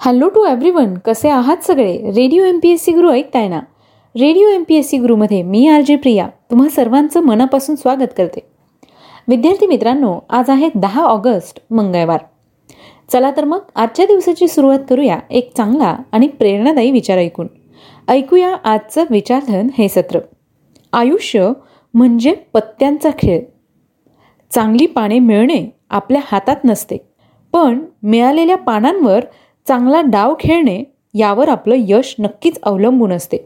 Hello to one कसे आहात सगळे? Radio M P S C Guru ऐकताय ना? Radio M P S C गुरुमध्ये मी आर जे प्रिया तुम्हा सर्वांचं मनापासून स्वागत करते. विद्यार्थी मित्रांनो आज आहे दहा ऑगस्ट मंगळवार. चला तर मग आजच्या दिवसाची सुरुवात करूया एक चांगला आणि प्रेरणादायी विचार ऐकून. ऐकूया आजचं विचारधन हे सत्र. आयुष्य म्हणजे पत्त्यांचा खेळ. चांगली पाने मिळणे आपल्या हातात नसते. पण मिळालेल्या पानांवर चांगला डाव खेळणे यावर आपलं यश नक्कीच अवलंबून असते.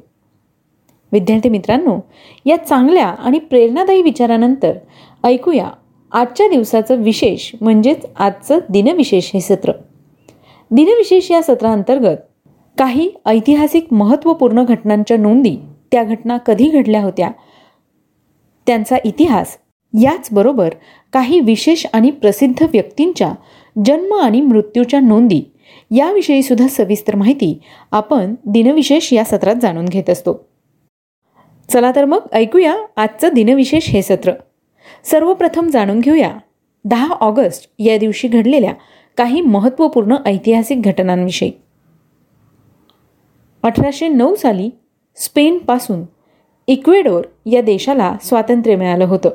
विद्यार्थी मित्रांनो या चांगल्या आणि प्रेरणादायी विचारानंतर ऐकूया आजच्या दिवसाचं विशेष म्हणजेच आजचं दिनविशेष हे सत्र. दिनविशेष या सत्रांतर्गत काही ऐतिहासिक महत्त्वपूर्ण घटनांच्या नोंदी त्या घटना कधी घडल्या होत्या त्यांचा इतिहास याचबरोबर काही विशेष आणि प्रसिद्ध व्यक्तींच्या जन्म आणि मृत्यूच्या नोंदी याविषयी सुद्धा सविस्तर माहिती आपण दिनविशेष या सत्रात जाणून घेत असतो. चला तर मग ऐकूया आजचं दिनविशेष हे सत्र. सर्वप्रथम जाणून घेऊया दहा ऑगस्ट या दिवशी घडलेल्या काही महत्त्वपूर्ण ऐतिहासिक घटनांविषयी. अठराशे नऊ साली स्पेनपासून इक्वेडोर या देशाला स्वातंत्र्य मिळालं होतं.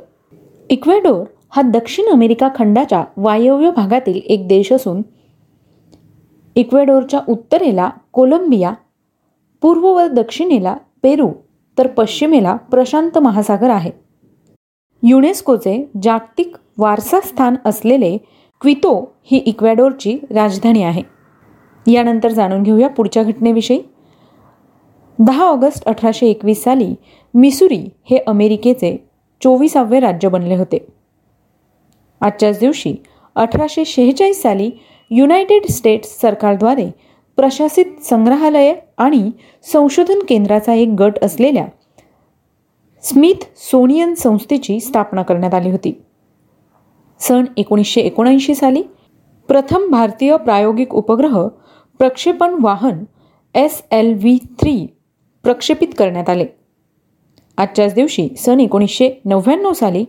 इक्वेडोर हा दक्षिण अमेरिका खंडाच्या वायव्य भागातील एक देश असून इक्वेडोरच्या उत्तरेला कोलंबिया पूर्व व दक्षिणेला पेरू तर पश्चिमेला प्रशांत महासागर आहे. युनेस्कोचे जागतिक वारसा स्थान असलेले क्वितो ही इक्वेडोरची राजधानी आहे. यानंतर जाणून घेऊया पुढच्या घटनेविषयी. दहा ऑगस्ट अठराशे एकवीस साली मिसुरी हे अमेरिकेचे चोवीसावे राज्य बनले होते. आजच्याच दिवशी अठराशे शेहेचाळीस साली युनायटेड स्टेट्स सरकारद्वारे प्रशासित संग्रहालय आणि संशोधन केंद्राचा एक गट असलेल्या स्मिथ सोनियन संस्थेची स्थापना करण्यात आली होती. सन एकोणीसशे एकोणऐंशी साली प्रथम भारतीय प्रायोगिक उपग्रह प्रक्षेपण वाहन एस एल व्ही थ्री प्रक्षेपित करण्यात आले. आजच्याच दिवशी सन एकोणीसशे नव्याण्णव साली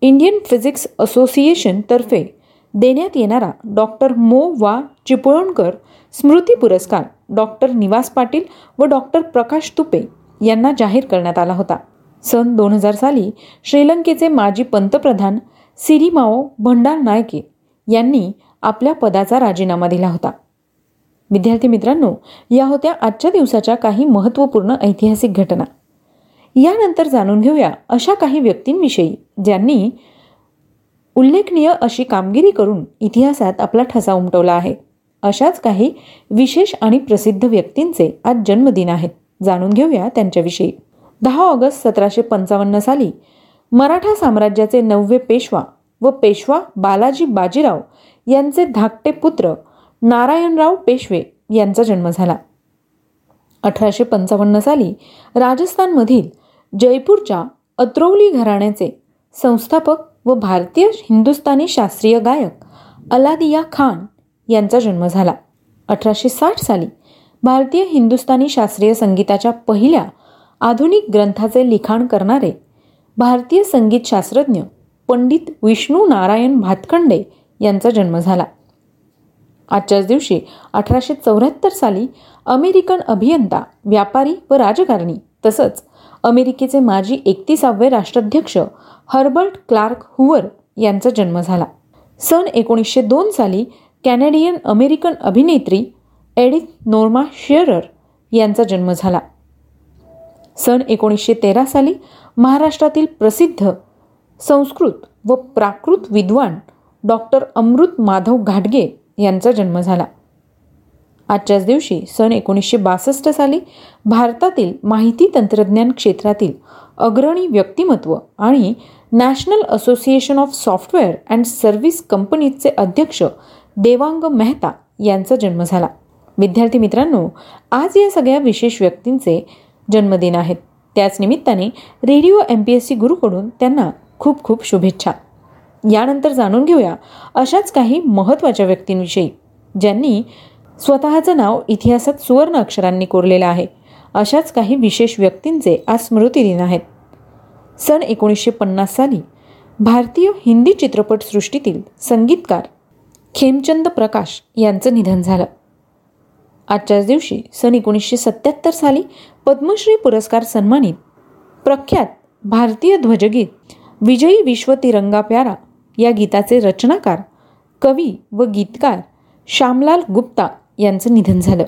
इंडियन फिजिक्स असोसिएशनतर्फे देण्यात येणारा डॉक्टर मो. वा. चिपळूणकर स्मृती पुरस्कार डॉक्टर निवास पाटील व डॉक्टर प्रकाश तुपे यांना जाहीर करण्यात आला होता. सन दोन हजार साली श्रीलंकेचे माजी पंतप्रधान सिरिमाओ भंडार नायके यांनी आपल्या पदाचा राजीनामा दिला होता. विद्यार्थी मित्रांनो या होत्या आजच्या दिवसाच्या काही महत्त्वपूर्ण ऐतिहासिक घटना. यानंतर जाणून घेऊया अशा काही व्यक्तींविषयी ज्यांनी उल्लेखनीय अशी कामगिरी करून इतिहासात आपला ठसा उमटवला आहे. अशाच काही विशेष आणि प्रसिद्ध व्यक्तींचे आज जन्मदिन आहेत जाणून घेऊया त्यांच्याविषयी. दहा ऑगस्ट सतराशे पंचावन्न साली मराठा साम्राज्याचे नववे पेशवा व पेशवा बालाजी बाजीराव यांचे धाकटे पुत्र नारायणराव पेशवे यांचा जन्म झाला. अठराशे पंचावन्न साली राजस्थानमधील जयपूरच्या अत्रौली घराण्याचे संस्थापक व भारतीय हिंदुस्थानी शास्त्रीय गायक अलादिया खान यांचा जन्म झाला. अठराशे साठ साली भारतीय हिंदुस्थानी शास्त्रीय संगीताच्या पहिल्या आधुनिक ग्रंथाचे लिखाण करणारे भारतीय संगीत शास्त्रज्ञ पंडित विष्णू नारायण भातखंडे यांचा जन्म झाला. आजच्याच दिवशी अठराशे चौऱ्याहत्तर साली अमेरिकन अभियंता व्यापारी व राजकारणी तसंच अमेरिकेचे माजी एकतीसावे राष्ट्राध्यक्ष हर्बर्ट क्लार्क हुवर यांचा जन्म झाला. सन एकोणीसशे दोन साली कॅनेडियन अमेरिकन अभिनेत्री एडिथ नोर्मा शेअरर यांचा जन्म झाला. सन एकोणीसशे तेरा साली महाराष्ट्रातील प्रसिद्ध संस्कृत व प्राकृत विद्वान डॉक्टर अमृत माधव घाटगे यांचा जन्म झाला. आजच्याच दिवशी सन एकोणीसशे बासष्ट साली भारतातील माहिती तंत्रज्ञान क्षेत्रातील अग्रणी व्यक्तिमत्व आणि National Association of Software and Service कंपनीजचे अध्यक्ष देवांग मेहता यांचा जन्म झाला. विद्यार्थी मित्रांनो आज या सगळ्या विशेष व्यक्तींचे जन्मदिन आहेत. त्याच निमित्ताने radio M P S C गुरुकडून त्यांना खूप खूप शुभेच्छा. यानंतर जाणून घेऊया अशाच काही महत्त्वाच्या व्यक्तींविषयी ज्यांनी स्वतःचं नाव इतिहासात सुवर्ण अक्षरांनी कोरलेलं आहे. अशाच काही विशेष व्यक्तींचे आज स्मृतिदिन आहेत. सन एकोणीसशे पन्नास साली भारतीय हिंदी चित्रपटसृष्टीतील संगीतकार खेमचंद प्रकाश यांचं निधन झालं. आजच्याच दिवशी सन एकोणीसशे सत्याहत्तर साली पद्मश्री पुरस्कार सन्मानित प्रख्यात भारतीय ध्वजगीत विजयी विश्व तिरंगा प्यारा या गीताचे रचनाकार कवी व गीतकार श्यामलाल गुप्ता यांचं निधन झालं.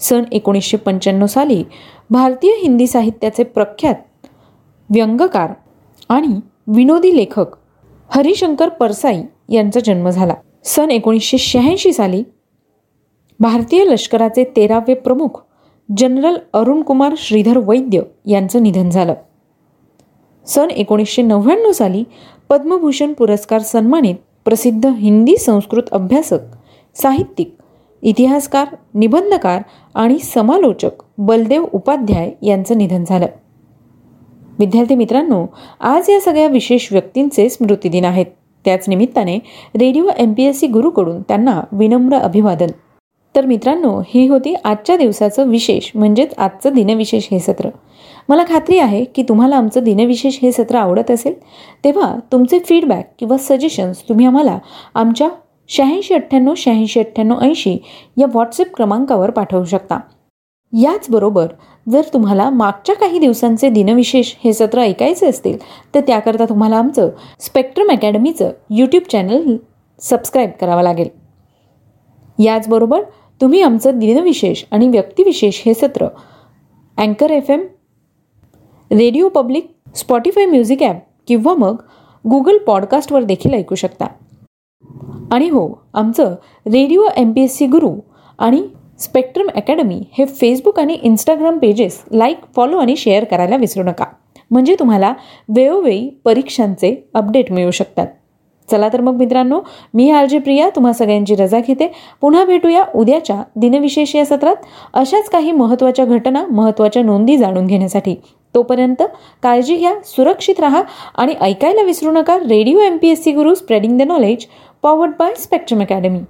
सन एकोणीसशे पंच्याण्णव साली भारतीय हिंदी साहित्याचे प्रख्यात व्यंगकार आणि विनोदी लेखक हरिशंकर परसाई यांचा जन्म झाला. सन एकोणीसशे शहाऐंशी साली भारतीय लष्कराचे तेरावे प्रमुख जनरल अरुणकुमार श्रीधर वैद्य यांचं निधन झालं. सन एकोणीसशे नव्याण्णव साली पद्मभूषण पुरस्कार सन्मानित प्रसिद्ध हिंदी संस्कृत अभ्यासक साहित्यिक इतिहासकार निबंधकार आणि समालोचक बलदेव उपाध्याय यांचं निधन झालं. विद्यार्थी मित्रांनो आज या सगळ्या विशेष व्यक्तींचे स्मृतिदिन आहेत. त्याच निमित्ताने radio M P S C गुरुकडून त्यांना विनम्र अभिवादन. तर मित्रांनो ही होती आजच्या दिवसाचं विशेष म्हणजेच आजचं दिनविशेष हे सत्र. मला खात्री आहे की तुम्हाला आमचं दिनविशेष हे सत्र आवडत असेल तेव्हा तुमचे फीडबॅक किंवा सजेशन्स तुम्ही आम्हाला आमच्या शहाऐंशी अठ्ठ्याण्णव शहाऐंशी अठ्ठ्याण्णव ऐंशी या व्हॉट्सअप क्रमांकावर पाठवू शकता. याचबरोबर जर तुम्हाला मागच्या काही दिवसांचे दिनविशेष हे सत्र ऐकायचे असतील तर त्याकरता तुम्हाला आमचं स्पेक्ट्रम अकॅडमीचं यूट्यूब चॅनल सबस्क्राईब करावं लागेल. याचबरोबर तुम्ही आमचं दिनविशेष आणि व्यक्तिविशेष हे सत्र अँकर F M radio public Spotify music app किंवा मग गुगल पॉडकास्टवर देखील ऐकू शकता. आणि हो आमचं radio M P S C Guru आणि स्पेक्ट्रम अकॅडमी हे फेसबुक आणि इंस्टाग्राम पेजेस लाईक फॉलो आणि शेअर करायला विसरू नका. म्हणजे तुम्हाला वेळोवेळी परीक्षांचे अपडेट मिळू शकतात. चला तर मग मित्रांनो मी आर जे प्रिया तुम्हा सगळ्यांची रजा घेते. पुन्हा भेटूया उद्याच्या दिनविशेष या सत्रात. अशाच काही महत्त्वाच्या घटना महत्त्वाच्या नोंदी जाणून घेण्यासाठी. तोपर्यंत काळजी घ्या सुरक्षित राहा आणि ऐकायला विसरू नका. Radio M P S C Guru spreading the knowledge powered by Spectrum Academy